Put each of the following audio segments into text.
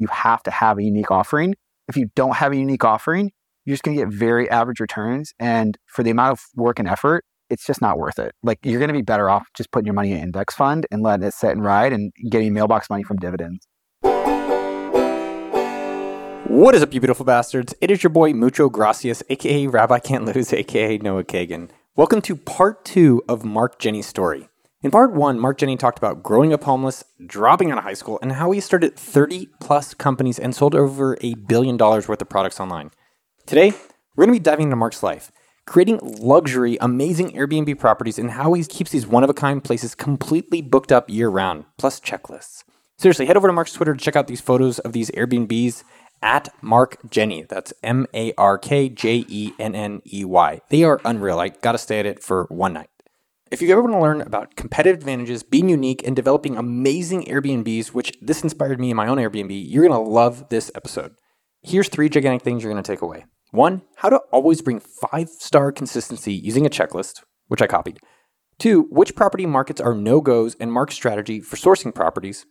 You have to have a unique offering. If you don't have a unique offering, you're just going to get very average returns. And for the amount of work and effort, it's just not worth it. Like you're going to be better off just putting your money in an index fund and letting it sit and ride and getting mailbox money from dividends. What is up, you beautiful bastards? It is your boy Mucho Gracias, aka Rabbi Can't Lose, aka Noah Kagan. Welcome to part two of Mark Jenney's story. In part one, Mark Jenney talked about growing up homeless, dropping out of high school, and how he started 30 plus companies and sold over a billion dollars worth of products online. Today, we're going to be diving into Mark's life, creating luxury, amazing Airbnb properties, and how he keeps these one of a kind places completely booked up year round, plus checklists. Seriously, head over to Mark's Twitter to check out these photos of these Airbnbs at Mark Jenney. That's M A R K J E N N E Y. They are unreal. I got to stay at it for one night. If you ever want to learn about competitive advantages, being unique, and developing amazing Airbnbs, which this inspired me in my own Airbnb, you're going to love this episode. Here's three gigantic things you're going to take away. One, how to always bring five star consistency using a checklist, which I copied. Two, which property markets are no goes and Mark's strategy for sourcing properties.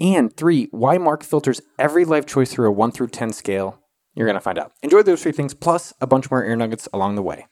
And three, why Mark filters every life choice through a 1 through 10 scale. You're going to find out. Enjoy those three things, plus a bunch more air nuggets along the way.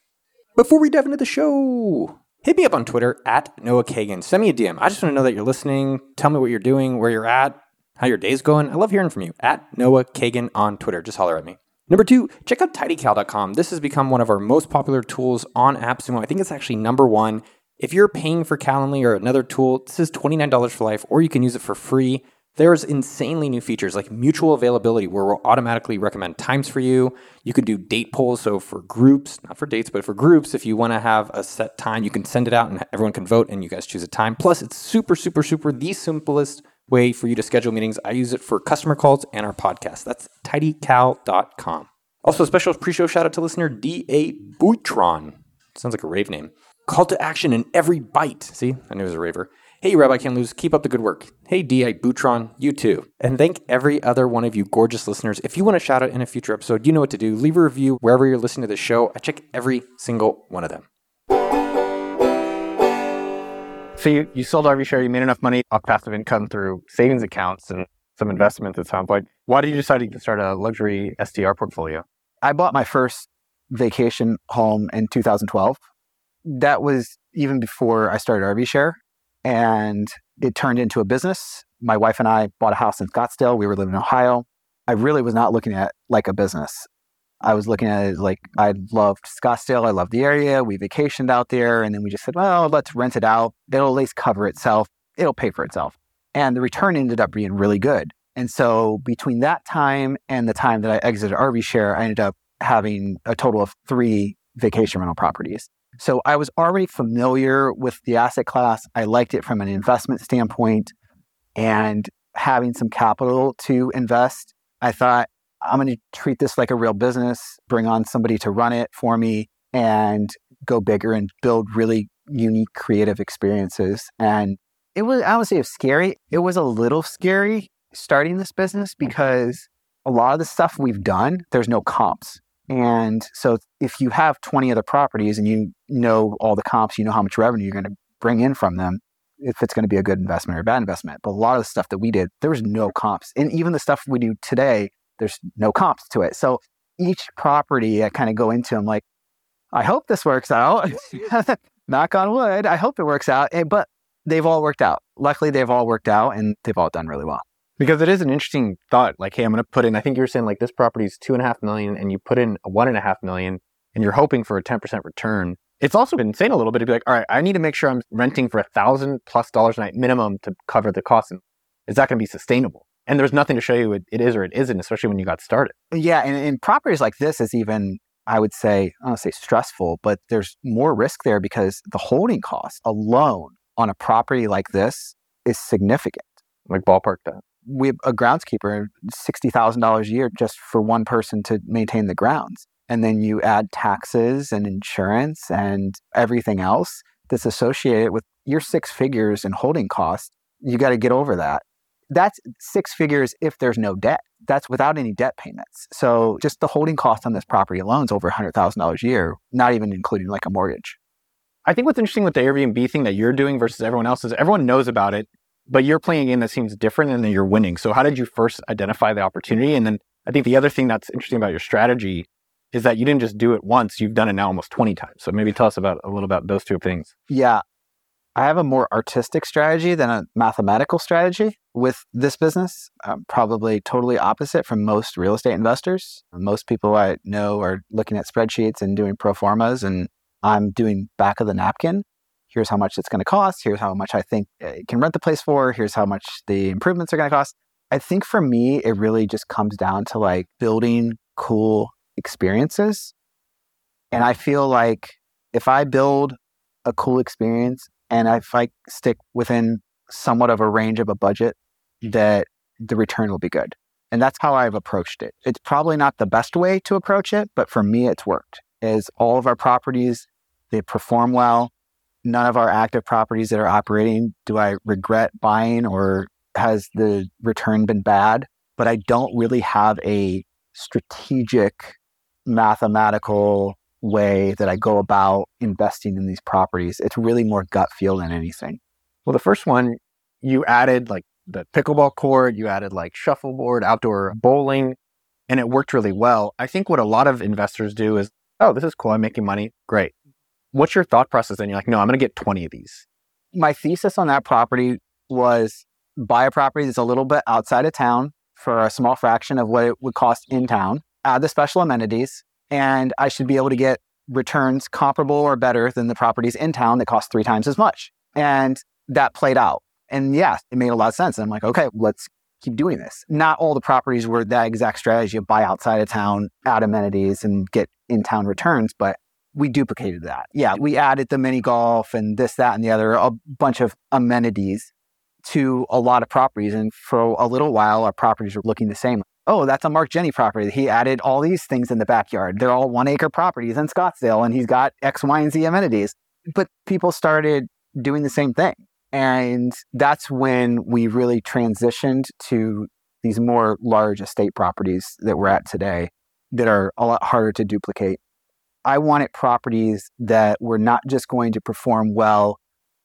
Before we dive into the show, hit me up on Twitter at Noah Kagan. Send me a DM. I just want to know that you're listening. Tell me what you're doing, where you're at, how your day's going. I love hearing from you. At Noah Kagan on Twitter. Just holler at me. Number two, check out tidycal.com. This has become one of our most popular tools on AppSumo. I think it's actually number one. If you're paying for Calendly or another tool, this is $29 for life, or you can use it for free. There's insanely new features like mutual availability, where we'll automatically recommend times for you. You can do date polls. So for groups, not for dates, but for groups, if you want to have a set time, you can send it out and everyone can vote and you guys choose a time. Plus, it's super, super, super the simplest way for you to schedule meetings. I use it for customer calls and our podcast. That's tidycal.com. Also, a special pre show shout out to listener D.A. Boutron. Sounds like a rave name. Call to action in every bite. See, I knew it was a raver. Hey, Rabbi Can't Lose, keep up the good work. Hey, D.I. Boutron, you too. And thank every other one of you gorgeous listeners. If you want a shout out in a future episode, you know what to do. Leave a review wherever you're listening to the show. I check every single one of them. So you, you sold RV Share, you made enough money off passive income through savings accounts and some investments, it sounds like. Why did you decide to start a luxury STR portfolio? I bought my first vacation home in 2012. That was even before I started RV Share and it turned into a business. My wife and I bought a house in Scottsdale. We were living in Ohio. I really was not looking at like a business. I was looking at it like I loved Scottsdale. I loved the area. We vacationed out there. And then we just said, well, let's rent it out. It'll at least cover itself. It'll pay for itself. And the return ended up being really good. And so between that time and the time that I exited RV Share, I ended up having a total of three vacation rental properties. So I was already familiar with the asset class. I liked it from an investment standpoint and having some capital to invest. I thought, I'm going to treat this like a real business, bring on somebody to run it for me and go bigger and build really unique creative experiences. And it was, I would say, it was scary. It was a little scary starting this business because a lot of the stuff we've done, there's no comps. And so if you have 20 other properties and you know all the comps, you know how much revenue you're going to bring in from them, if it's going to be a good investment or a bad investment. But a lot of the stuff that we did, there was no comps. And even the stuff we do today, there's no comps to it. So each property I kind of go into, I'm like, I hope this works out. Knock on wood. I hope it works out. But they've all worked out. Luckily, they've all worked out and they've all done really well. Because it is an interesting thought. Like, hey, I'm going to put in, I think you were saying like this property is two and a half million and you put in one and a half million and you're hoping for a 10% return. It's also insane a little bit to be like, all right, I need to make sure I'm renting for a thousand plus dollars a night minimum to cover the cost. And is that going to be sustainable? And there's nothing to show you it, it is or it isn't, especially when you got started. Yeah. And in properties like this is even, I would say, I don't say stressful, but there's more risk there because the holding cost alone on a property like this is significant. Like ballpark that we have a groundskeeper, $60,000 a year just for one person to maintain the grounds. And then you add taxes and insurance and everything else that's associated with your six figures in holding costs. You got to get over that. That's six figures if there's no debt. That's without any debt payments. So just the holding cost on this property alone is over $100,000 a year, not even including like a mortgage. I think what's interesting with the Airbnb thing that you're doing versus everyone else is everyone knows about it but you're playing a game that seems different and then you're winning. So how did you first identify the opportunity? And then I think the other thing that's interesting about your strategy is that you didn't just do it once, you've done it now almost 20 times. So maybe tell us about a little about those two things. Yeah. I have a more artistic strategy than a mathematical strategy with this business. I'm probably totally opposite from most real estate investors. Most people I know are looking at spreadsheets and doing pro formas, and I'm doing back of the napkin. Here's how much it's going to cost. Here's how much I think uh, it can rent the place for. Here's how much the improvements are going to cost. I think for me, it really just comes down to like building cool experiences. And I feel like if I build a cool experience and if I stick within somewhat of a range of a budget, mm-hmm. that the return will be good. And that's how I've approached it. It's probably not the best way to approach it, but for me, it's worked. Is all of our properties, they perform well. None of our active properties that are operating do I regret buying or has the return been bad. But I don't really have a strategic mathematical way that I go about investing in these properties. It's really more gut feel than anything. Well, the first one, you added like the pickleball court, you added like shuffleboard, outdoor bowling, and it worked really well. I think what a lot of investors do is, oh, this is cool. I'm making money. Great. What's your thought process? And you're like, no, I'm going to get 20 of these. My thesis on that property was buy a property that's a little bit outside of town for a small fraction of what it would cost in town, add the special amenities, and I should be able to get returns comparable or better than the properties in town that cost three times as much. And that played out. And yeah, it made a lot of sense. And I'm like, okay, let's keep doing this. Not all the properties were that exact strategy of buy outside of town, add amenities, and get in town returns, but we duplicated that. Yeah, we added the mini golf and this, that, and the other, a bunch of amenities to a lot of properties. And for a little while, our properties were looking the same oh, that's a Mark Jenney property. He added all these things in the backyard. They're all one acre properties in Scottsdale, and he's got X, Y, and Z amenities. But people started doing the same thing. And that's when we really transitioned to these more large estate properties that we're at today that are a lot harder to duplicate. I wanted properties that were not just going to perform well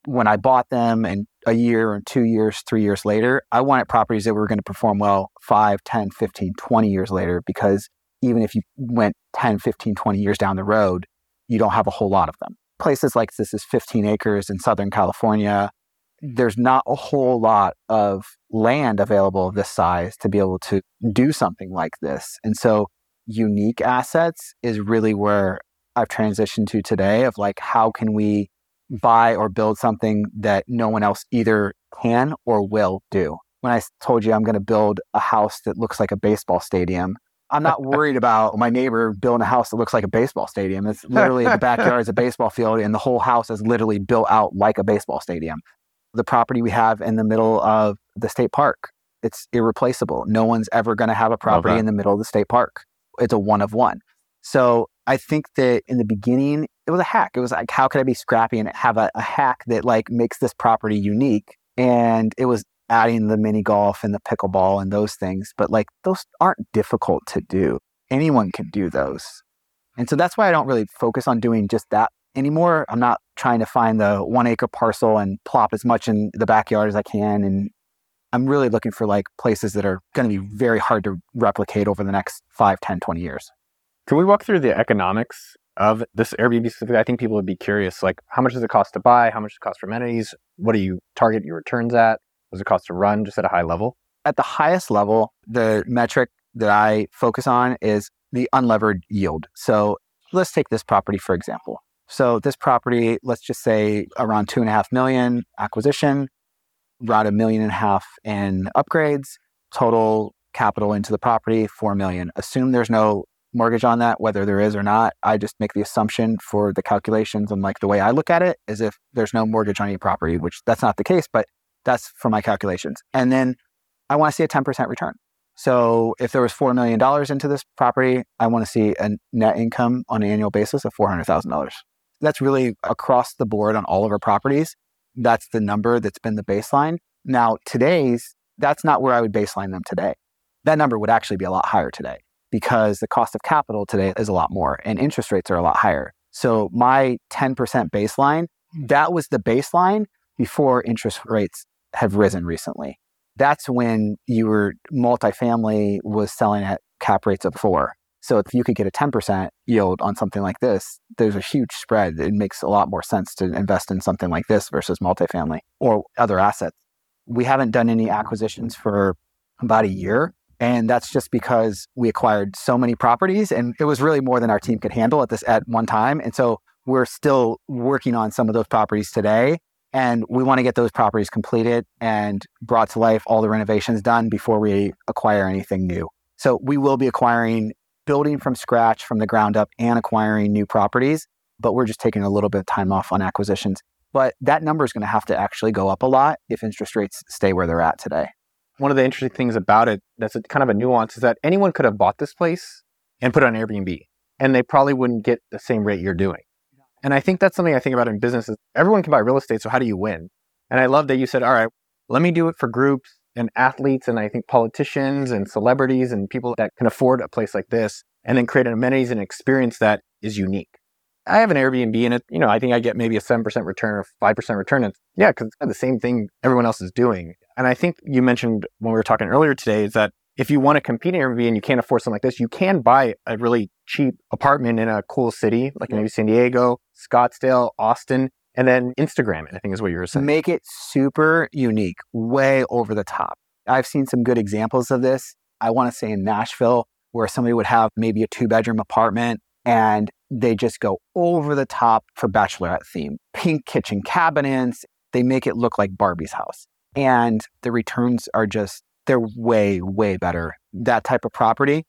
when I bought them and a year or two years, three years later, I wanted properties that were going to perform well 5, 10, 15, 20 years later because even if you went 10, 15, 20 years down the road, you don't have a whole lot of them. Places like this is 15 acres in Southern California. There's not a whole lot of land available of this size to be able to do something like this. And so unique assets is really where I've transitioned to today of like, how can we mm. buy or build something that no one else either can or will do. When I told you I'm going to build a house that looks like a baseball stadium, I'm not worried about my neighbor building a house that looks like a baseball stadium. It's literally the backyard is a baseball field, and the whole house is literally built out like a baseball stadium. The property we have in the middle of the state park, it's irreplaceable. No one's ever going to have a property in the middle of the state park. It's a one of one. So I think that in the beginning, it was a hack. It was like, how could I be scrappy and have a, a hack that like makes this property unique? And it was adding the mini golf and the pickleball and those things. But like those aren't difficult to do. Anyone can do those. And so that's why I don't really focus on doing just that anymore. I'm not trying to find the one acre parcel and plop as much in the backyard as I can. And I'm really looking for like places that are going to be very hard to replicate over the next 5, 10, 20 years. Can we walk through the economics of this Airbnb specifically? I think people would be curious, like how much does it cost to buy? How much does it cost for amenities? What do you target your returns at? What does it cost to run just at a high level? At the highest level, the metric that I focus on is the unlevered yield. So let's take this property for example. So this property, let's just say around two and a half million acquisition, around a million and a half in upgrades, total capital into the property, four million. Assume there's no mortgage on that, whether there is or not. I just make the assumption for the calculations and like the way I look at it is if there's no mortgage on any property, which that's not the case, but that's for my calculations. And then I want to see a 10% return. So if there was $4 million into this property, I want to see a net income on an annual basis of $400,000. That's really across the board on all of our properties. That's the number that's been the baseline. Now, today's, that's not where I would baseline them today. That number would actually be a lot higher today because the cost of capital today is a lot more and interest rates are a lot higher. So my 10% baseline, that was the baseline before interest rates have risen recently. That's when you were multifamily was selling at cap rates of four. So if you could get a 10% yield on something like this, there's a huge spread. It makes a lot more sense to invest in something like this versus multifamily or other assets. We haven't done any acquisitions for about a year. And that's just because we acquired so many properties and it was really more than our team could handle at this at one time. And so we're still working on some of those properties today. And we want to get those properties completed and brought to life, all the renovations done before we acquire anything new. So we will be acquiring building from scratch from the ground up and acquiring new properties, but we're just taking a little bit of time off on acquisitions. But that number is going to have to actually go up a lot if interest rates stay where they're at today. One of the interesting things about it that's kind of a nuance is that anyone could have bought this place and put it on Airbnb, and they probably wouldn't get the same rate you're doing. And I think that's something I think about in business is everyone can buy real estate, so how do you win? And I love that you said, all right, let me do it for groups and athletes and I think politicians and celebrities and people that can afford a place like this and then create an amenities and experience that is unique. I have an Airbnb and it, you know, I think I get maybe a 7% return or 5% return. And yeah, because it's the same thing everyone else is doing. And I think you mentioned when we were talking earlier today is that if you want to compete in Airbnb and you can't afford something like this, you can buy a really cheap apartment in a cool city, like maybe San Diego, Scottsdale, Austin, and then Instagram it, I think is what you were saying. Make it super unique, way over the top. I've seen some good examples of this. I want to say in Nashville, where somebody would have maybe a two bedroom apartment and they just go over the top for bachelorette theme. Pink kitchen cabinets. They make it look like Barbie's house. And the returns are just, they're way, way better. That type of property,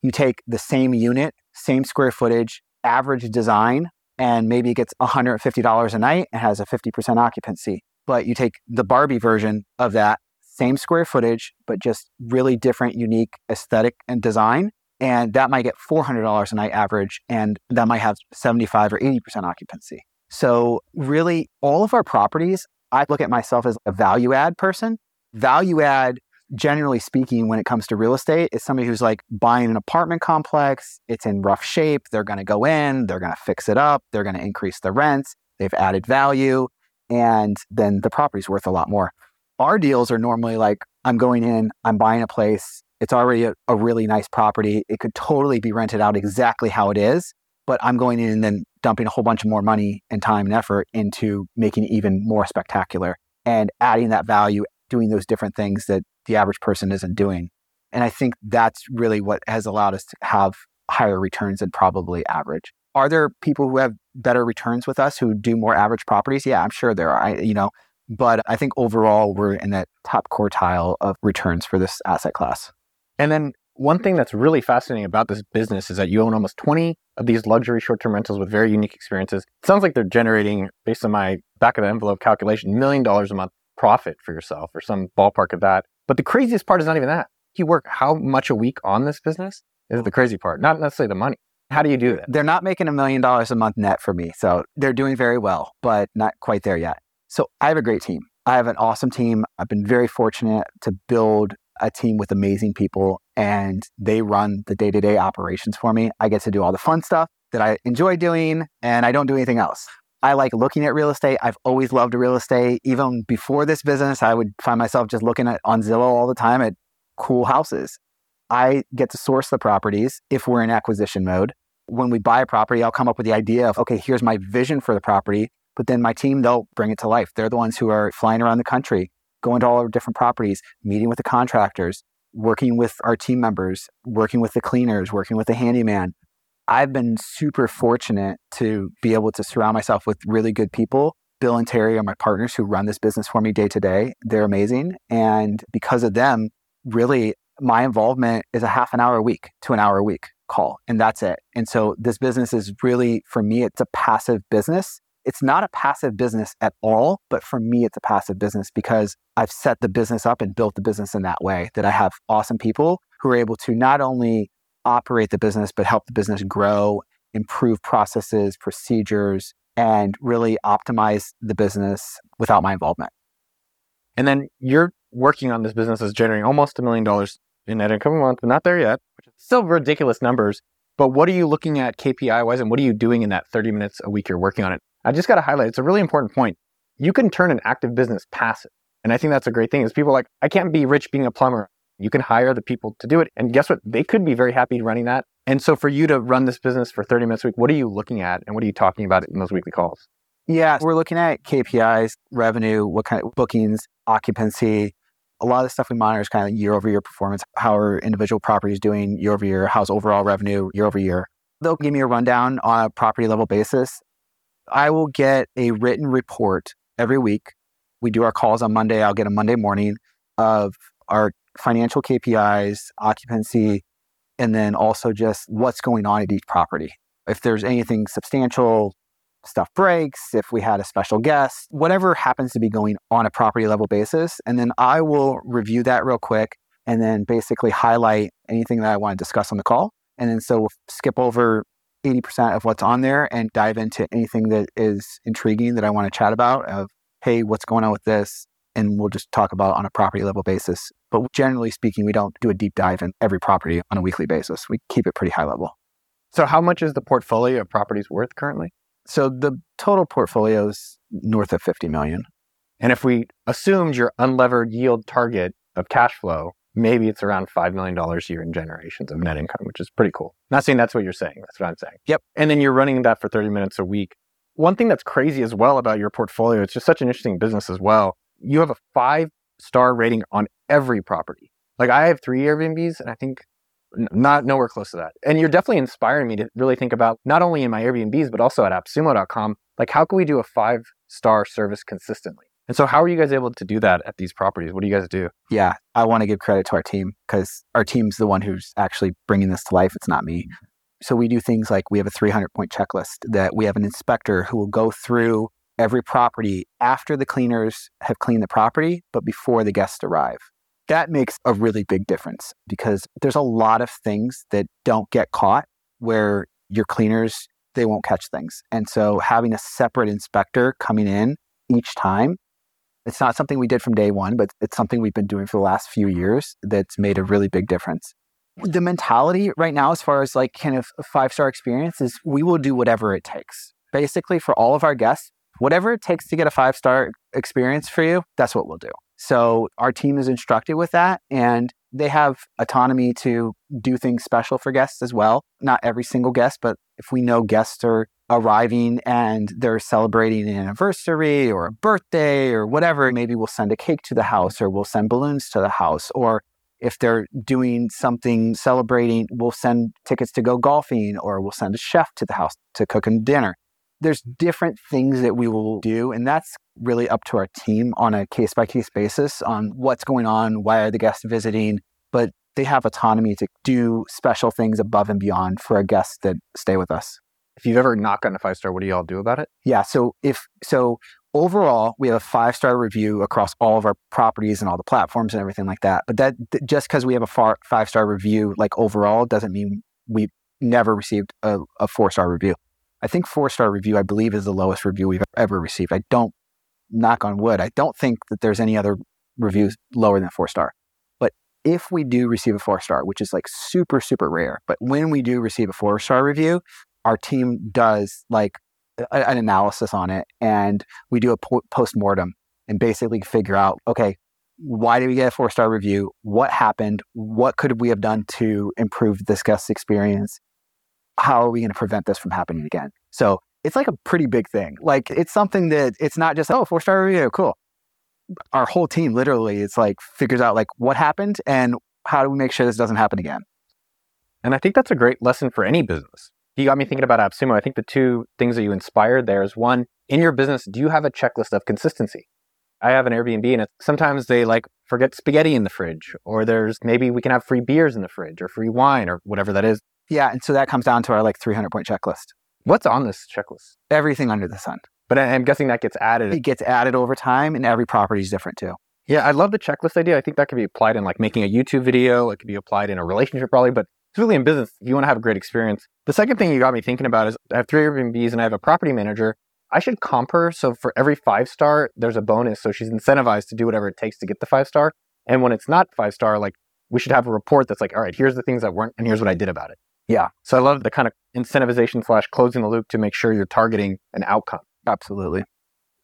you take the same unit, same square footage, average design, and maybe it gets $150 a night and has a 50% occupancy. But you take the Barbie version of that, same square footage, but just really different, unique aesthetic and design. And that might get $400 a night average, and that might have 75 or 80% occupancy. So, really, all of our properties, I look at myself as a value add person. Value add generally speaking, when it comes to real estate, is somebody who's like buying an apartment complex. It's in rough shape. They're going to go in, they're going to fix it up, they're going to increase the rents, they've added value, and then the property's worth a lot more. Our deals are normally like I'm going in, I'm buying a place, it's already a, a really nice property. It could totally be rented out exactly how it is, but I'm going in and then dumping a whole bunch of more money and time and effort into making it even more spectacular and adding that value, doing those different things that the average person isn't doing. And I think that's really what has allowed us to have higher returns than probably average. Are there people who have better returns with us who do more average properties? Yeah, I'm sure there are. I, you know, but I think overall we're in that top quartile of returns for this asset class. And then one thing that's really fascinating about this business is that you own almost 20 of these luxury short-term rentals with very unique experiences. It sounds like they're generating, based on my back of the envelope calculation, million dollars a month profit for yourself or some ballpark of that. But the craziest part is not even that. You work how much a week on this business is the crazy part, not necessarily the money. How do you do that? They're not making a million dollars a month net for me. So they're doing very well, but not quite there yet. So I have a great team. I have an awesome team. I've been very fortunate to build a team with amazing people and they run the day to day operations for me. I get to do all the fun stuff that I enjoy doing and I don't do anything else. I like looking at real estate. I've always loved real estate. Even before this business, I would find myself just looking at on Zillow all the time at cool houses. I get to source the properties if we're in acquisition mode. When we buy a property, I'll come up with the idea of, okay, here's my vision for the property. But then my team, they'll bring it to life. They're the ones who are flying around the country, going to all our different properties, meeting with the contractors, working with our team members, working with the cleaners, working with the handyman, I've been super fortunate to be able to surround myself with really good people. Bill and Terry are my partners who run this business for me day to day. They're amazing. And because of them, really, my involvement is a half an hour a week to an hour a week call, and that's it. And so this business is really, for me, it's a passive business. It's not a passive business at all, but for me, it's a passive business because I've set the business up and built the business in that way that I have awesome people who are able to not only operate the business, but help the business grow, improve processes, procedures, and really optimize the business without my involvement. And then you're working on this business that's generating almost a million dollars in net income a month, but not there yet, which is still ridiculous numbers. But what are you looking at KPI wise and what are you doing in that 30 minutes a week you're working on it? I just got to highlight it's a really important point. You can turn an active business passive. And I think that's a great thing is people like, I can't be rich being a plumber. You can hire the people to do it. And guess what? They could be very happy running that. And so for you to run this business for 30 minutes a week, what are you looking at and what are you talking about in those weekly calls? Yeah, we're looking at KPIs, revenue, what kind of bookings, occupancy. A lot of the stuff we monitor is kind of year over year performance. How are individual properties doing year over year? How's overall revenue year over year? They'll give me a rundown on a property level basis. I will get a written report every week. We do our calls on Monday. I'll get a Monday morning of our financial KPIs, occupancy, and then also just what's going on at each property. If there's anything substantial, stuff breaks, if we had a special guest, whatever happens to be going on a property level basis. And then I will review that real quick and then basically highlight anything that I want to discuss on the call. And then so we'll skip over 80% of what's on there and dive into anything that is intriguing that I want to chat about of, hey, what's going on with this? And we'll just talk about on a property level basis. But generally speaking, we don't do a deep dive in every property on a weekly basis. We keep it pretty high level. So how much is the portfolio of properties worth currently? So the total portfolio is north of 50 million. And if we assumed your unlevered yield target of cash flow, maybe it's around $5 million a year in generations of net income, which is pretty cool. Not saying that's what you're saying. That's what I'm saying. Yep. And then you're running that for 30 minutes a week. One thing that's crazy as well about your portfolio, it's just such an interesting business as well. You have a five star rating on every property. Like I have three Airbnbs and I think not nowhere close to that. And you're definitely inspiring me to really think about not only in my Airbnbs, but also at appsumo.com, like how can we do a five star service consistently? And so how are you guys able to do that at these properties? What do you guys do? Yeah, I want to give credit to our team because our team's the one who's actually bringing this to life. It's not me. Mm-hmm. So we do things like we have a 300 point checklist that we have an inspector who will go through every property after the cleaners have cleaned the property, but before the guests arrive that makes a really big difference because there's a lot of things that don't get caught where your cleaners they won't catch things. And so having a separate inspector coming in each time it's not something we did from day one, but it's something we've been doing for the last few years that's made a really big difference. The mentality right now, as far as like kind of five star experience, is we will do whatever it takes. Basically, for all of our guests, whatever it takes to get a five star experience for you, that's what we'll do. So our team is instructed with that and they have autonomy to do things special for guests as well. Not every single guest, but if we know guests are arriving and they're celebrating an anniversary or a birthday or whatever, maybe we'll send a cake to the house or we'll send balloons to the house. Or if they're doing something celebrating, we'll send tickets to go golfing or we'll send a chef to the house to cook them dinner there's different things that we will do and that's really up to our team on a case by case basis on what's going on why are the guests visiting but they have autonomy to do special things above and beyond for a guest that stay with us if you've ever not gotten a five star what do y'all do about it yeah so if so overall we have a five star review across all of our properties and all the platforms and everything like that but that just because we have a five star review like overall doesn't mean we never received a, a four star review I think four star review, I believe, is the lowest review we've ever received. I don't, knock on wood, I don't think that there's any other reviews lower than four star. But if we do receive a four star, which is like super, super rare, but when we do receive a four star review, our team does like a, an analysis on it and we do a po- post mortem and basically figure out, okay, why did we get a four star review? What happened? What could we have done to improve this guest experience? how are we going to prevent this from happening again? So it's like a pretty big thing. Like it's something that it's not just, oh, four star review, cool. Our whole team literally, it's like figures out like what happened and how do we make sure this doesn't happen again. And I think that's a great lesson for any business. You got me thinking about AppSumo. I think the two things that you inspired there is one, in your business, do you have a checklist of consistency? I have an Airbnb and sometimes they like forget spaghetti in the fridge, or there's maybe we can have free beers in the fridge or free wine or whatever that is. Yeah, and so that comes down to our like 300 point checklist. What's on this checklist? Everything under the sun. But I'm guessing that gets added. It gets added over time, and every property is different too. Yeah, I love the checklist idea. I think that could be applied in like making a YouTube video. It could be applied in a relationship, probably, but it's really in business if you want to have a great experience. The second thing you got me thinking about is I have three Airbnbs and I have a property manager. I should comp her. So for every five star, there's a bonus. So she's incentivized to do whatever it takes to get the five star. And when it's not five star, like we should have a report that's like, all right, here's the things that weren't, and here's what I did about it. Yeah. So I love the kind of incentivization slash closing the loop to make sure you're targeting an outcome. Absolutely.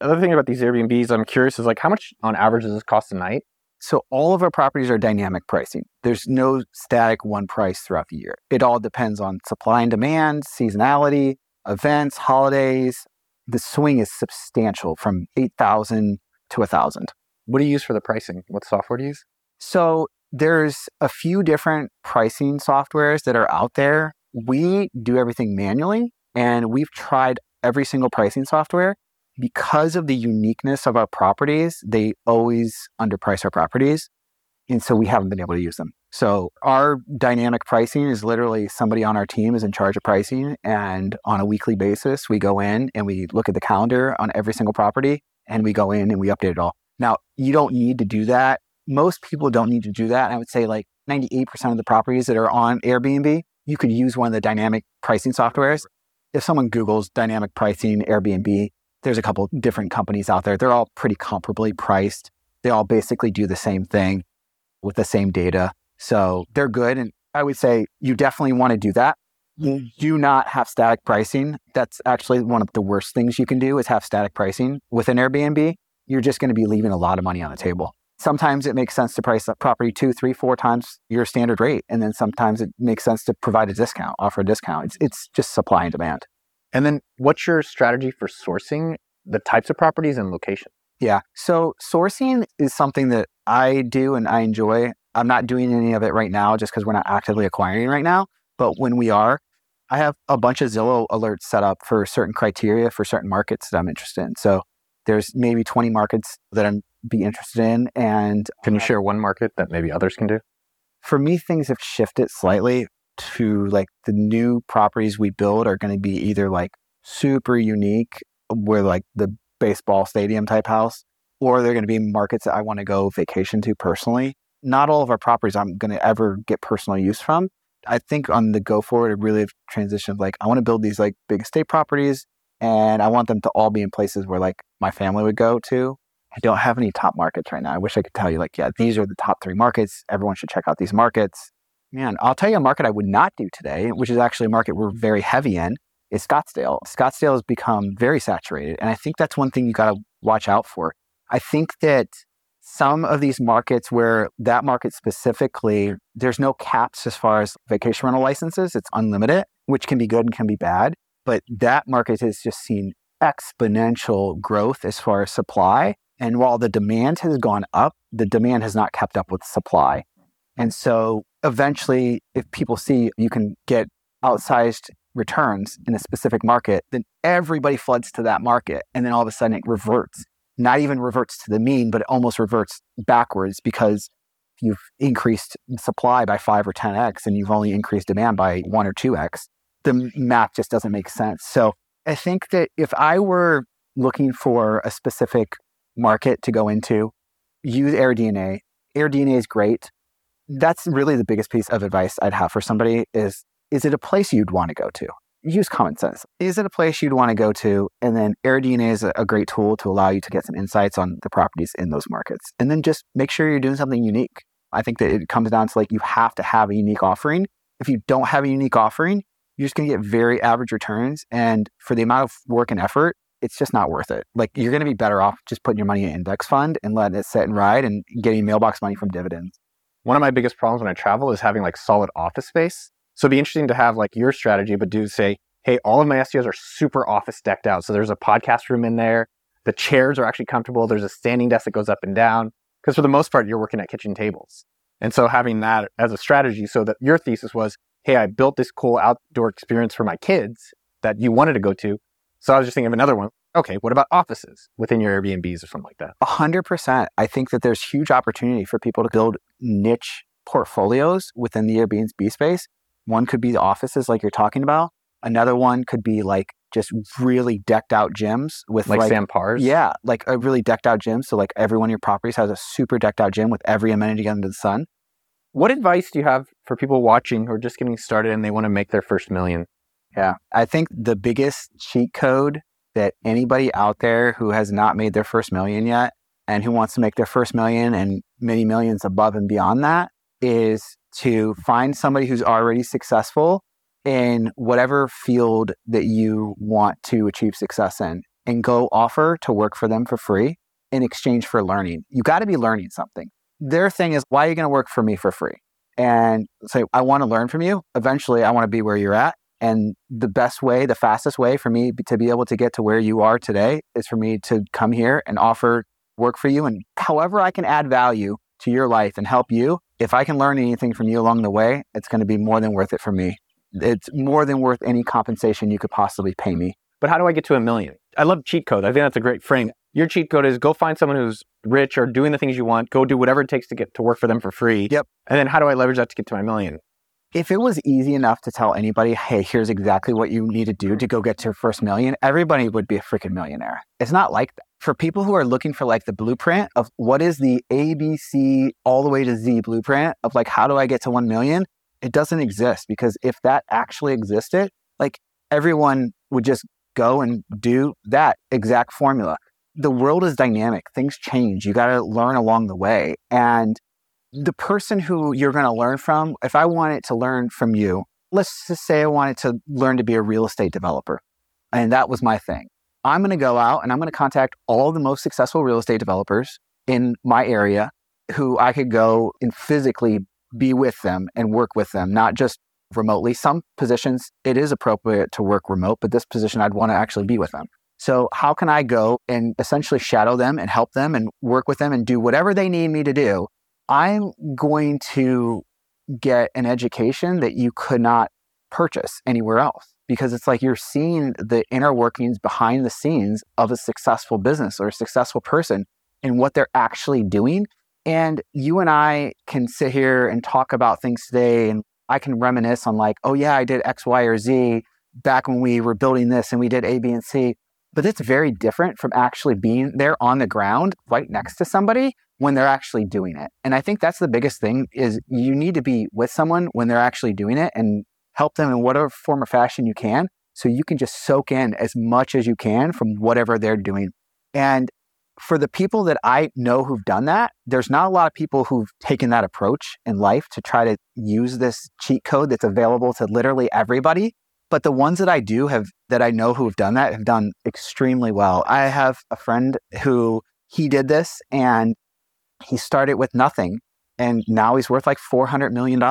Another thing about these Airbnbs, I'm curious is like how much on average does this cost a night? So all of our properties are dynamic pricing. There's no static one price throughout the year. It all depends on supply and demand, seasonality, events, holidays. The swing is substantial from 8,000 to 1,000. What do you use for the pricing? What software do you use? So there's a few different pricing softwares that are out there. We do everything manually and we've tried every single pricing software because of the uniqueness of our properties, they always underprice our properties. And so we haven't been able to use them. So our dynamic pricing is literally somebody on our team is in charge of pricing. And on a weekly basis, we go in and we look at the calendar on every single property and we go in and we update it all. Now, you don't need to do that. Most people don't need to do that. I would say like 98% of the properties that are on Airbnb, you could use one of the dynamic pricing softwares. If someone Googles dynamic pricing Airbnb, there's a couple different companies out there. They're all pretty comparably priced. They all basically do the same thing with the same data. So they're good. And I would say you definitely want to do that. You do not have static pricing. That's actually one of the worst things you can do is have static pricing with an Airbnb. You're just going to be leaving a lot of money on the table. Sometimes it makes sense to price a property two, three, four times your standard rate. And then sometimes it makes sense to provide a discount, offer a discount. It's, it's just supply and demand. And then what's your strategy for sourcing the types of properties and location? Yeah. So sourcing is something that I do and I enjoy. I'm not doing any of it right now just because we're not actively acquiring right now. But when we are, I have a bunch of Zillow alerts set up for certain criteria for certain markets that I'm interested in. So there's maybe 20 markets that I'm be interested in. And can you share one market that maybe others can do? For me, things have shifted slightly to like the new properties we build are going to be either like super unique, where like the baseball stadium type house, or they're going to be markets that I want to go vacation to personally. Not all of our properties I'm going to ever get personal use from. I think on the go forward, it really transitioned like I want to build these like big estate properties and I want them to all be in places where like my family would go to. I don't have any top markets right now. I wish I could tell you like, yeah, these are the top three markets. Everyone should check out these markets. Man, I'll tell you a market I would not do today, which is actually a market we're very heavy in, is Scottsdale. Scottsdale has become very saturated. And I think that's one thing you got to watch out for. I think that some of these markets where that market specifically, there's no caps as far as vacation rental licenses, it's unlimited, which can be good and can be bad. But that market has just seen exponential growth as far as supply. And while the demand has gone up, the demand has not kept up with supply. And so eventually, if people see you can get outsized returns in a specific market, then everybody floods to that market. And then all of a sudden it reverts, not even reverts to the mean, but it almost reverts backwards because you've increased supply by five or 10x and you've only increased demand by one or 2x. The math just doesn't make sense. So I think that if I were looking for a specific market to go into, use AirDNA. AirDNA is great that's really the biggest piece of advice I'd have for somebody is is it a place you'd want to go to? Use common sense. Is it a place you'd want to go to? And then AirDNA is a, great tool to allow you to get some insights on the properties in those markets. And then just make sure you're doing something unique. I think that it comes down to like you have to have a unique offering. If you don't have a unique offering, you're just going to get very average returns. And for the amount of work and effort, it's just not worth it. Like you're going to be better off just putting your money in an index fund and letting it sit and ride and getting mailbox money from dividends one of my biggest problems when I travel is having like solid office space. So it'd be interesting to have like your strategy, but do say, hey, all of my STOs are super office decked out. So there's a podcast room in there. The chairs are actually comfortable. There's a standing desk that goes up and down. Because for the most part, you're working at kitchen tables. And so having that as a strategy so that your thesis was, hey, I built this cool outdoor experience for my kids that you wanted to go to. So I was just thinking of another one okay, what about offices within your Airbnbs or something like that? A hundred percent. I think that there's huge opportunity for people to build niche portfolios within the Airbnb space. One could be the offices like you're talking about. Another one could be like just really decked out gyms with like, like Sam Parr's. Yeah, like a really decked out gym. So like every one of your properties has a super decked out gym with every amenity under the sun. What advice do you have for people watching who are just getting started and they want to make their first million? Yeah, I think the biggest cheat code that anybody out there who has not made their first million yet and who wants to make their first million and many millions above and beyond that is to find somebody who's already successful in whatever field that you want to achieve success in. and go offer to work for them for free in exchange for learning. You got to be learning something. Their thing is, why are you going to work for me for free? And say, I want to learn from you. Eventually, I want to be where you're at. And the best way, the fastest way for me to be able to get to where you are today is for me to come here and offer work for you. And however I can add value to your life and help you, if I can learn anything from you along the way, it's going to be more than worth it for me. It's more than worth any compensation you could possibly pay me. But how do I get to a million? I love cheat code. I think that's a great frame. Your cheat code is go find someone who's rich or doing the things you want, go do whatever it takes to get to work for them for free. Yep. And then how do I leverage that to get to my million? If it was easy enough to tell anybody, hey, here's exactly what you need to do to go get to your first million, everybody would be a freaking millionaire. It's not like that. For people who are looking for like the blueprint of what is the ABC all the way to Z blueprint of like, how do I get to 1 million? It doesn't exist because if that actually existed, like everyone would just go and do that exact formula. The world is dynamic, things change. You got to learn along the way. And the person who you're going to learn from, if I wanted to learn from you, let's just say I wanted to learn to be a real estate developer, and that was my thing. I'm going to go out and I'm going to contact all the most successful real estate developers in my area who I could go and physically be with them and work with them, not just remotely. Some positions it is appropriate to work remote, but this position I'd want to actually be with them. So, how can I go and essentially shadow them and help them and work with them and do whatever they need me to do? I'm going to get an education that you could not purchase anywhere else because it's like you're seeing the inner workings behind the scenes of a successful business or a successful person and what they're actually doing. And you and I can sit here and talk about things today and I can reminisce on like, oh yeah, I did X, Y, or Z back when we were building this and we did A, B, and C. But it's very different from actually being there on the ground right next to somebody when they're actually doing it. And I think that's the biggest thing is you need to be with someone when they're actually doing it and help them in whatever form or fashion you can so you can just soak in as much as you can from whatever they're doing. And for the people that I know who've done that, there's not a lot of people who've taken that approach in life to try to use this cheat code that's available to literally everybody. But the ones that I do have that I know who have done that have done extremely well. I have a friend who he did this and he started with nothing and now he's worth like $400 million.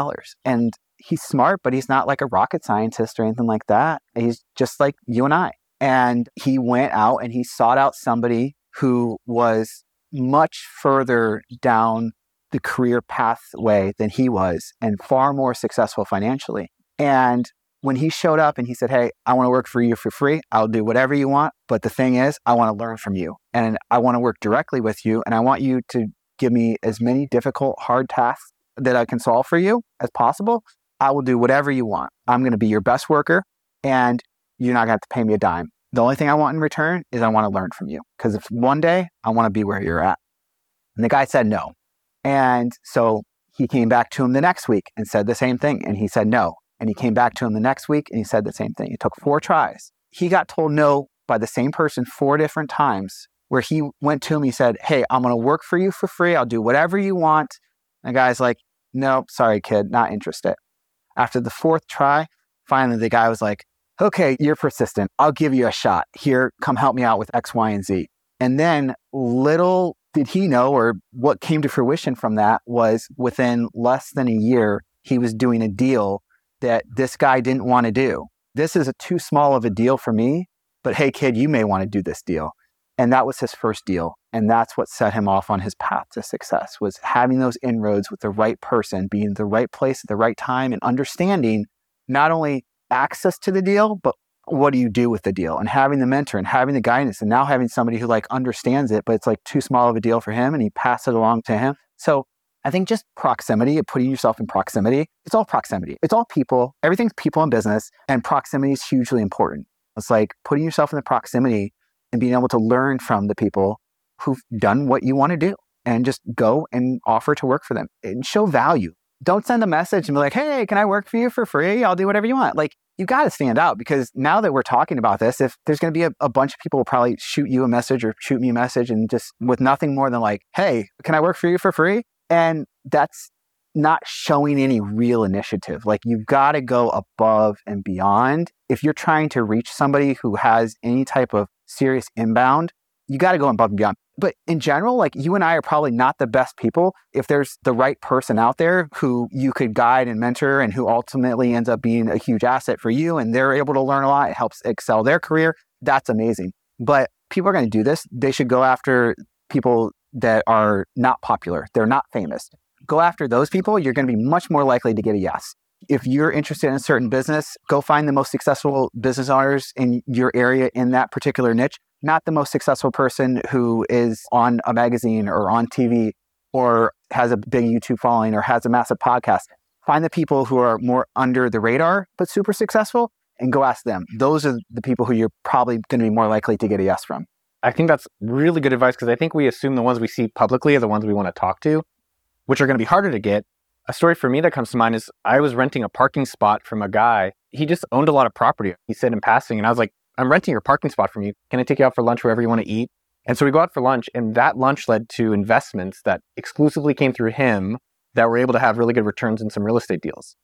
And he's smart, but he's not like a rocket scientist or anything like that. He's just like you and I. And he went out and he sought out somebody who was much further down the career pathway than he was and far more successful financially. And when he showed up and he said, Hey, I want to work for you for free, I'll do whatever you want. But the thing is, I want to learn from you and I want to work directly with you. And I want you to give me as many difficult, hard tasks that I can solve for you as possible. I will do whatever you want. I'm going to be your best worker and you're not going to have to pay me a dime. The only thing I want in return is I want to learn from you. Because if one day I want to be where you're at. And the guy said no. And so he came back to him the next week and said the same thing. And he said no. And he came back to him the next week and he said the same thing. It took four tries. He got told no by the same person four different times where he went to him. He said, Hey, I'm going to work for you for free. I'll do whatever you want. And the guy's like, Nope, sorry, kid, not interested. After the fourth try, finally the guy was like, Okay, you're persistent. I'll give you a shot. Here, come help me out with X, Y, and Z. And then little did he know, or what came to fruition from that was within less than a year, he was doing a deal that this guy didn't want to do. This is a too small of a deal for me, but hey, kid, you may want to do this deal. And that was his first deal. And that's what set him off on his path to success was having those inroads with the right person, being the right place at the right time and understanding not only access to the deal, but what do you do with the deal and having the mentor and having the guidance and now having somebody who like understands it, but it's like too small of a deal for him and he passed it along to him. So I think just proximity, putting yourself in proximity, it's all proximity. It's all people. Everything's people in business and proximity is hugely important. It's like putting yourself in the proximity and being able to learn from the people who've done what you want to do and just go and offer to work for them and show value. Don't send a message and be like, hey, can I work for you for free? I'll do whatever you want. Like, you got to stand out because now that we're talking about this, if there's going to be a, a, bunch of people will probably shoot you a message or shoot me a message and just with nothing more than like, hey, can I work for you for free? And that's not showing any real initiative. Like you've got to go above and beyond. If you're trying to reach somebody who has any type of serious inbound, you got to go above and beyond. But in general, like you and I are probably not the best people. If there's the right person out there who you could guide and mentor and who ultimately ends up being a huge asset for you and they're able to learn a lot, it helps excel their career, that's amazing. But people are going to do this. They should go after people that are not popular, they're not famous. Go after those people, you're going to be much more likely to get a yes. If you're interested in a certain business, go find the most successful business owners in your area in that particular niche not the most successful person who is on a magazine or on TV or has a big YouTube following or has a massive podcast. Find the people who are more under the radar but super successful and go ask them. Those are the people who you're probably going to be more likely to get a yes from. I think that's really good advice because I think we assume the ones we see publicly are the ones we want to talk to, which are going to be harder to get. A story for me that comes to mind is I was renting a parking spot from a guy. He just owned a lot of property. He said in passing, and I was like, I'm renting your parking spot from you. Can I take you out for lunch wherever you want to eat? And so we go out for lunch, and that lunch led to investments that exclusively came through him that were able to have really good returns in some real estate deals.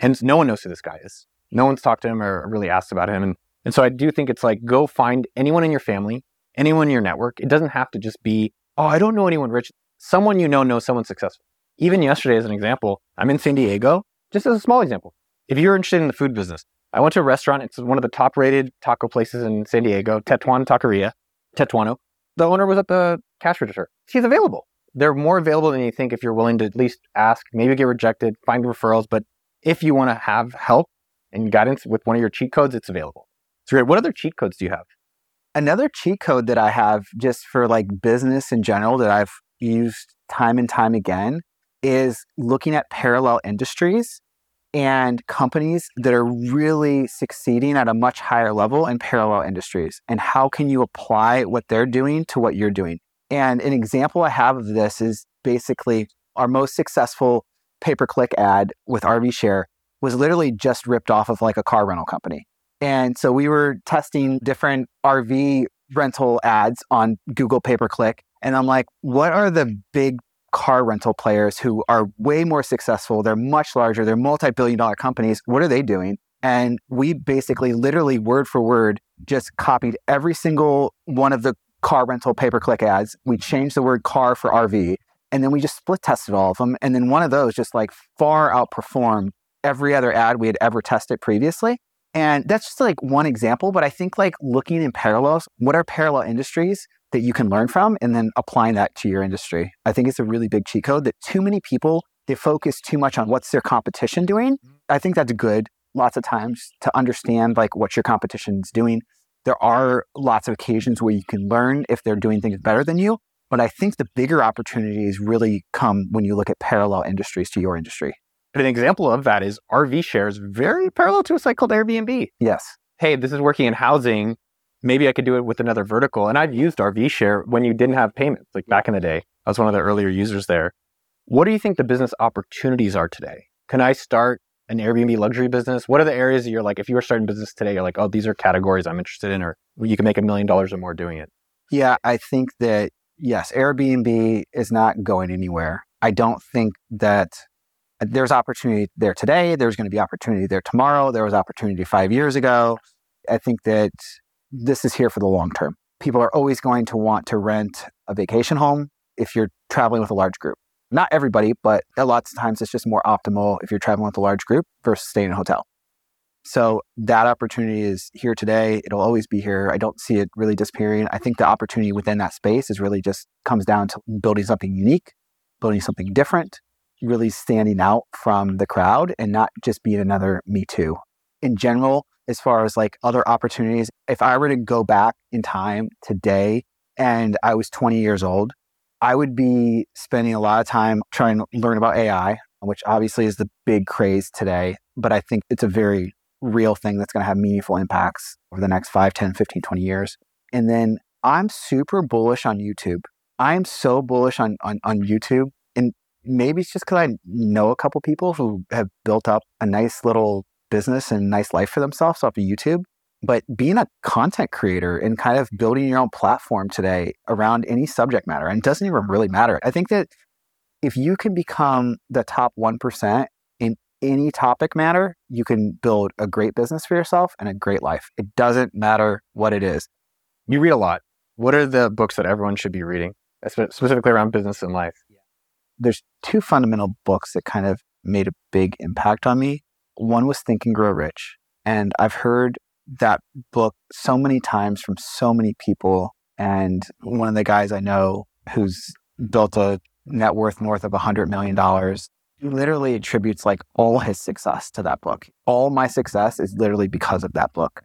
And no one knows who this guy is. No one's talked to him or really asked about him. And, and so I do think it's like go find anyone in your family, anyone in your network. It doesn't have to just be, oh, I don't know anyone rich. Someone you know knows someone successful. Even yesterday, as an example, I'm in San Diego, just as a small example. If you're interested in the food business, I went to a restaurant. It's one of the top rated taco places in San Diego, Tetuan Taqueria, Tetuano. The owner was at the cash register. She's available. They're more available than you think if you're willing to at least ask, maybe get rejected, find referrals. But if you want to have help and guidance with one of your cheat codes, it's available. So great. What other cheat codes do you have? Another cheat code that I have just for like business in general that I've used time and time again is looking at parallel industries and companies that are really succeeding at a much higher level in parallel industries. And how can you apply what they're doing to what you're doing? And an example I have of this is basically our most successful pay per click ad with RV Share was literally just ripped off of like a car rental company. And so we were testing different RV rental ads on Google pay per click. And I'm like, what are the big car rental players who are way more successful. They're much larger. They're multi billion dollar companies. What are they doing? And we basically, literally, word for word, just copied every single one of the car rental pay per click ads. We changed the word car for RV. And then we just split tested all of them. And then one of those just like far outperformed every other ad we had ever tested previously. And that's just like one example. But I think like looking in parallels, what are parallel industries? That you can learn from and then applying that to your industry. I think it's a really big cheat code that too many people they focus too much on what's their competition doing. Mm-hmm. I think that's good lots of times to understand like what your competition's doing. There are lots of occasions where you can learn if they're doing things better than you, but I think the bigger opportunities really come when you look at parallel industries to your industry. An example of that is RV shares very parallel to a site called Airbnb. Yes. Hey, this is working in housing maybe I could do it with another vertical. And I've used RV Share when you didn't have payments, like back in the day. I was one of the earlier users there. What do you think the business opportunities are today? Can I start an Airbnb luxury business? What are the areas that you're like, if you were starting business today, you're like, oh, these are categories I'm interested in, or you can make a million dollars or more doing it? Yeah, I think that, yes, Airbnb is not going anywhere. I don't think that uh, there's opportunity there today. There's going to be opportunity there tomorrow. There was opportunity five years ago. I think that this is here for the long term. People are always going to want to rent a vacation home if you're traveling with a large group. Not everybody, but a lot of times it's just more optimal if you're traveling with a large group versus staying in a hotel. So that opportunity is here today. It'll always be here. I don't see it really disappearing. I think the opportunity within that space is really just comes down to building something unique, building something different, really standing out from the crowd and not just being another me too. In general, as far as like other opportunities. If I were to go back in time today and I was 20 years old, I would be spending a lot of time trying to learn about AI, which obviously is the big craze today. But I think it's a very real thing that's going to have meaningful impacts over the next 5, 10, 15, 20 years. And then I'm super bullish on YouTube. I'm so bullish on, on, on YouTube. And maybe it's just because I know a couple people who have built up a nice little business and nice life for themselves off of YouTube. But being a content creator and kind of building your own platform today around any subject matter, and doesn't even really matter. I think that if you can become the top 1% in any topic matter, you can build a great business for yourself and a great life. It doesn't matter what it is. You read a lot. What are the books that everyone should be reading, specifically around business and life? There's two fundamental books that kind of made a big impact on me. One was Think and Grow Rich. And I've heard that book so many times from so many people. And one of the guys I know who's built a net worth north of $100 million literally attributes like all his success to that book. All my success is literally because of that book.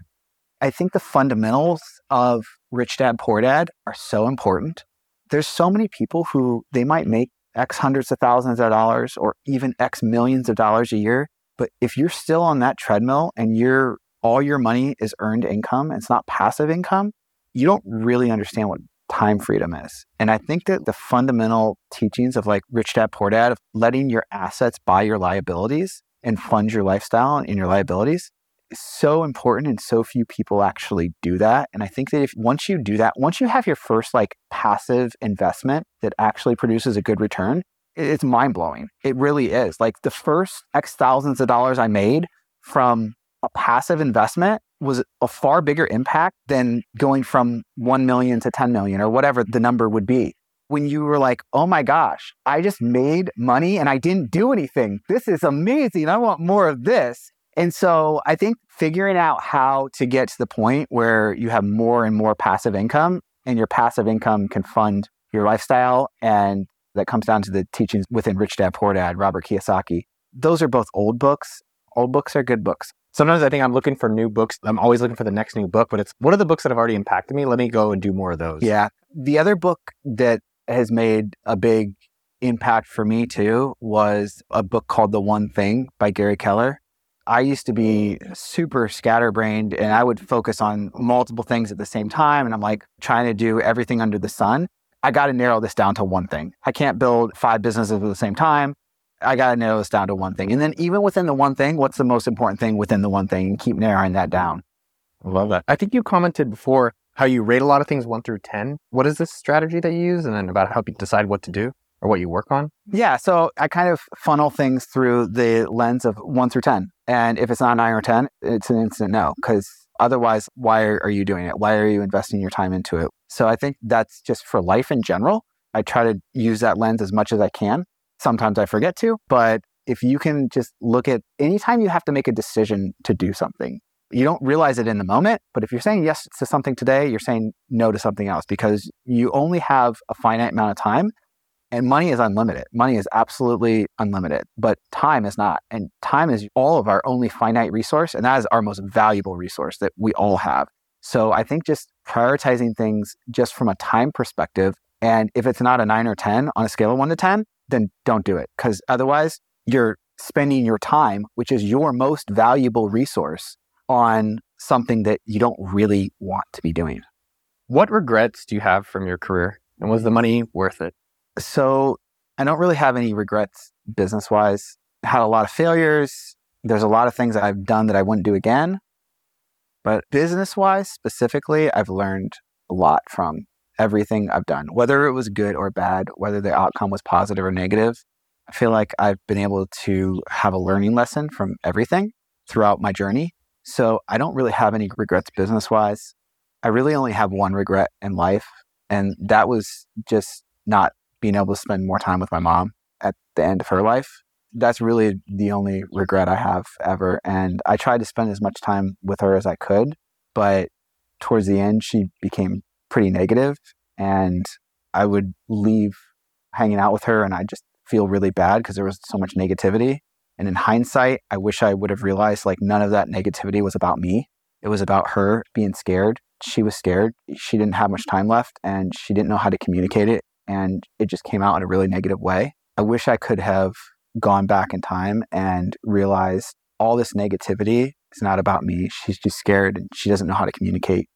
I think the fundamentals of Rich Dad Poor Dad are so important. There's so many people who they might make X hundreds of thousands of dollars or even X millions of dollars a year. But if you're still on that treadmill and you're all your money is earned income, it's not passive income, you don't really understand what time freedom is. And I think that the fundamental teachings of like rich dad, poor dad, of letting your assets buy your liabilities and fund your lifestyle and your liabilities is so important. And so few people actually do that. And I think that if once you do that, once you have your first like passive investment that actually produces a good return, it's mind blowing. It really is. Like the first X thousands of dollars I made from a passive investment was a far bigger impact than going from 1 million to 10 million or whatever the number would be. When you were like, oh my gosh, I just made money and I didn't do anything. This is amazing. I want more of this. And so I think figuring out how to get to the point where you have more and more passive income and your passive income can fund your lifestyle. And that comes down to the teachings within Rich Dad Poor Dad, Robert Kiyosaki. Those are both old books. Old books are good books sometimes I think I'm looking for new books. I'm always looking for the next new book, but it's what are the books that have already impacted me? Let me go and do more of those. Yeah. The other book that has made a big impact for me too was a book called The One Thing by Gary Keller. I used to be super scatterbrained and I would focus on multiple things at the same time. And I'm like trying to do everything under the sun. I got to narrow this down to one thing. I can't build five businesses at the same time. I got to narrow this down to one thing. And then even within the one thing, what's the most important thing within the one thing and keep narrowing that down. I love that. I think you commented before how you rate a lot of things one through 10. What is this strategy that you use? And then about how you decide what to do or what you work on? Yeah. So I kind of funnel things through the lens of one through 10. And if it's not nine or 10, it's an instant no. Because otherwise, why are you doing it? Why are you investing your time into it? So I think that's just for life in general. I try to use that lens as much as I can. Sometimes I forget to, but if you can just look at anytime you have to make a decision to do something, you don't realize it in the moment, but if you're saying yes to something today, you're saying no to something else because you only have a finite amount of time and money is unlimited. Money is absolutely unlimited, but time is not. And time is all of our only finite resource. And that is our most valuable resource that we all have. So I think just prioritizing things just from a time perspective. And if it's not a nine or 10 on a scale of one to 10, then don't do it because otherwise you're spending your time, which is your most valuable resource, on something that you don't really want to be doing. What regrets do you have from your career? And was the money worth it? So I don't really have any regrets business wise. Had a lot of failures. There's a lot of things I've done that I wouldn't do again. But business wise, specifically, I've learned a lot from everything I've done, whether it was good or bad, whether the outcome was positive or negative. I feel like I've been able to have a learning lesson from everything throughout my journey. So I don't really have any regrets business wise. I really only have one regret in life, and that was just not being able to spend more time with my mom at the end of her life. That's really the only regret I have ever. And I tried to spend as much time with her as I could, but towards the end, she became pretty negative and I would leave hanging out with her and I just feel really bad because there was so much negativity. And in hindsight, I wish I would have realized like none of that negativity was about me. It was about her being scared. She was scared. She didn't have much time left and she didn't know how to communicate it. And it just came out in a really negative way. I wish I could have gone back in time and realized all this negativity is not about me. She's just scared and she doesn't know how to communicate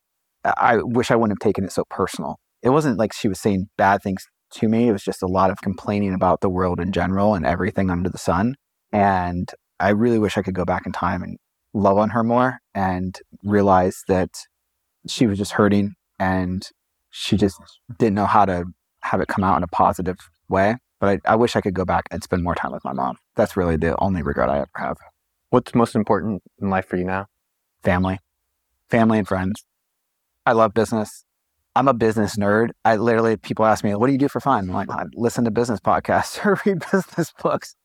I wish I wouldn't have taken it so personal. It wasn't like she was saying bad things to me. It was just a lot of complaining about the world in general and everything under the sun. And I really wish I could go back in time and love on her more and realize that she was just hurting and she just didn't know how to have it come out in a positive way. But I, I wish I could go back and spend more time with my mom. That's really the only regret I ever have. What's most important in life for you now? Family, family and friends. I love business. I'm a business nerd. I literally, people ask me, what do you do for fun? I'm like, I listen to business podcasts or read business books.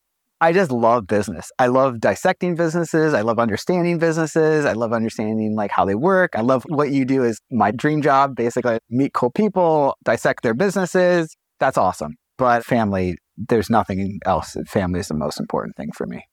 I just love business. I love dissecting businesses. I love understanding businesses. I love understanding like how they work. I love what you do is my dream job. Basically, meet cool people, dissect their businesses. That's awesome. But family, there's nothing else. Family is the most important thing for me.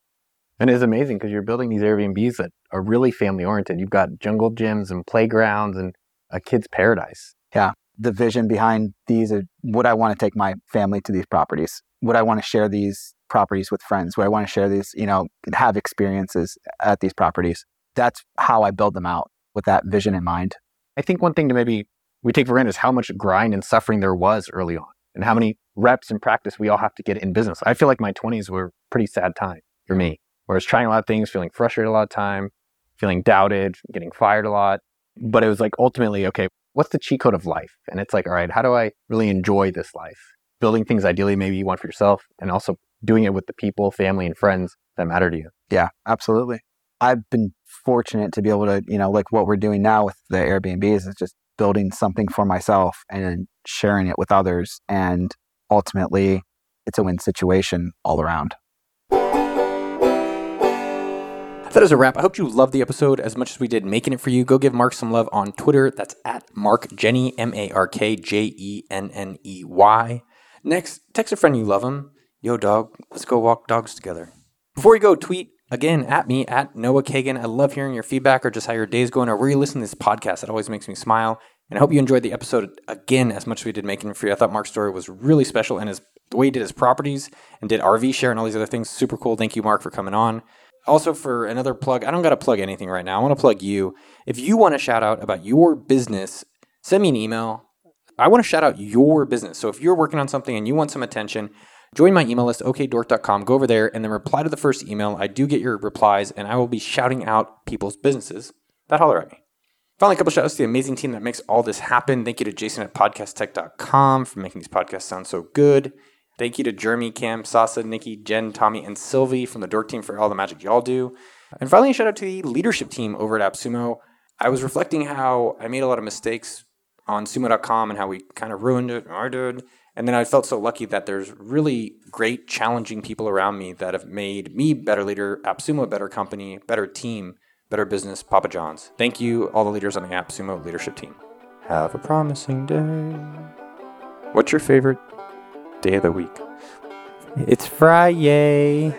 And it's amazing because you're building these Airbnbs that are really family oriented. You've got jungle gyms and playgrounds and a kid's paradise. Yeah. The vision behind these are would I want to take my family to these properties? Would I want to share these properties with friends? where I want to share these, you know, have experiences at these properties? That's how I build them out with that vision in mind. I think one thing to maybe we take for granted is how much grind and suffering there was early on and how many reps and practice we all have to get in business. I feel like my 20s were pretty sad time for me, where I was trying a lot of things, feeling frustrated a lot of time, feeling doubted, getting fired a lot. But it was like ultimately, okay, what's the cheat code of life? And it's like, all right, how do I really enjoy this life? Building things ideally maybe you want for yourself and also doing it with the people, family, and friends that matter to you. Yeah, absolutely. I've been fortunate to be able to, you know, like what we're doing now with the Airbnbs is just building something for myself and sharing it with others. And ultimately, it's a win situation all around. That is a wrap. I hope you loved the episode as much as we did making it for you. Go give Mark some love on Twitter. That's at Mark Jenney, M A R K J E N N E Y. Next, text a friend you love him. Yo, dog, let's go walk dogs together. Before you go, tweet again at me at Noah Kagan. I love hearing your feedback or just how your day's going or where you listen to this podcast. It always makes me smile. And I hope you enjoyed the episode again as much as we did making it for you. I thought Mark's story was really special and his the way he did his properties and did RV share and all these other things, super cool. Thank you, Mark, for coming on. Also, for another plug, I don't got to plug anything right now. I want to plug you. If you want to shout out about your business, send me an email. I want to shout out your business. So if you're working on something and you want some attention, join my email list, okdork.com. Go over there and then reply to the first email. I do get your replies and I will be shouting out people's businesses that holler at me. Finally, a couple shout outs to the amazing team that makes all this happen. Thank you to Jason at podcasttech.com for making these podcasts sound so good. Thank you to Jeremy, Cam, Sasa, Nikki, Jen, Tommy, and Sylvie from the Dork team for all the magic y'all do. And finally, a shout out to the leadership team over at AppSumo. I was reflecting how I made a lot of mistakes on sumo.com and how we kind of ruined it. I did. And then I felt so lucky that there's really great, challenging people around me that have made me better leader, AppSumo better company, better team, better business, Papa John's. Thank you, all the leaders on the AppSumo leadership team. Have a promising day. What's your favorite day of the week? It's Friday.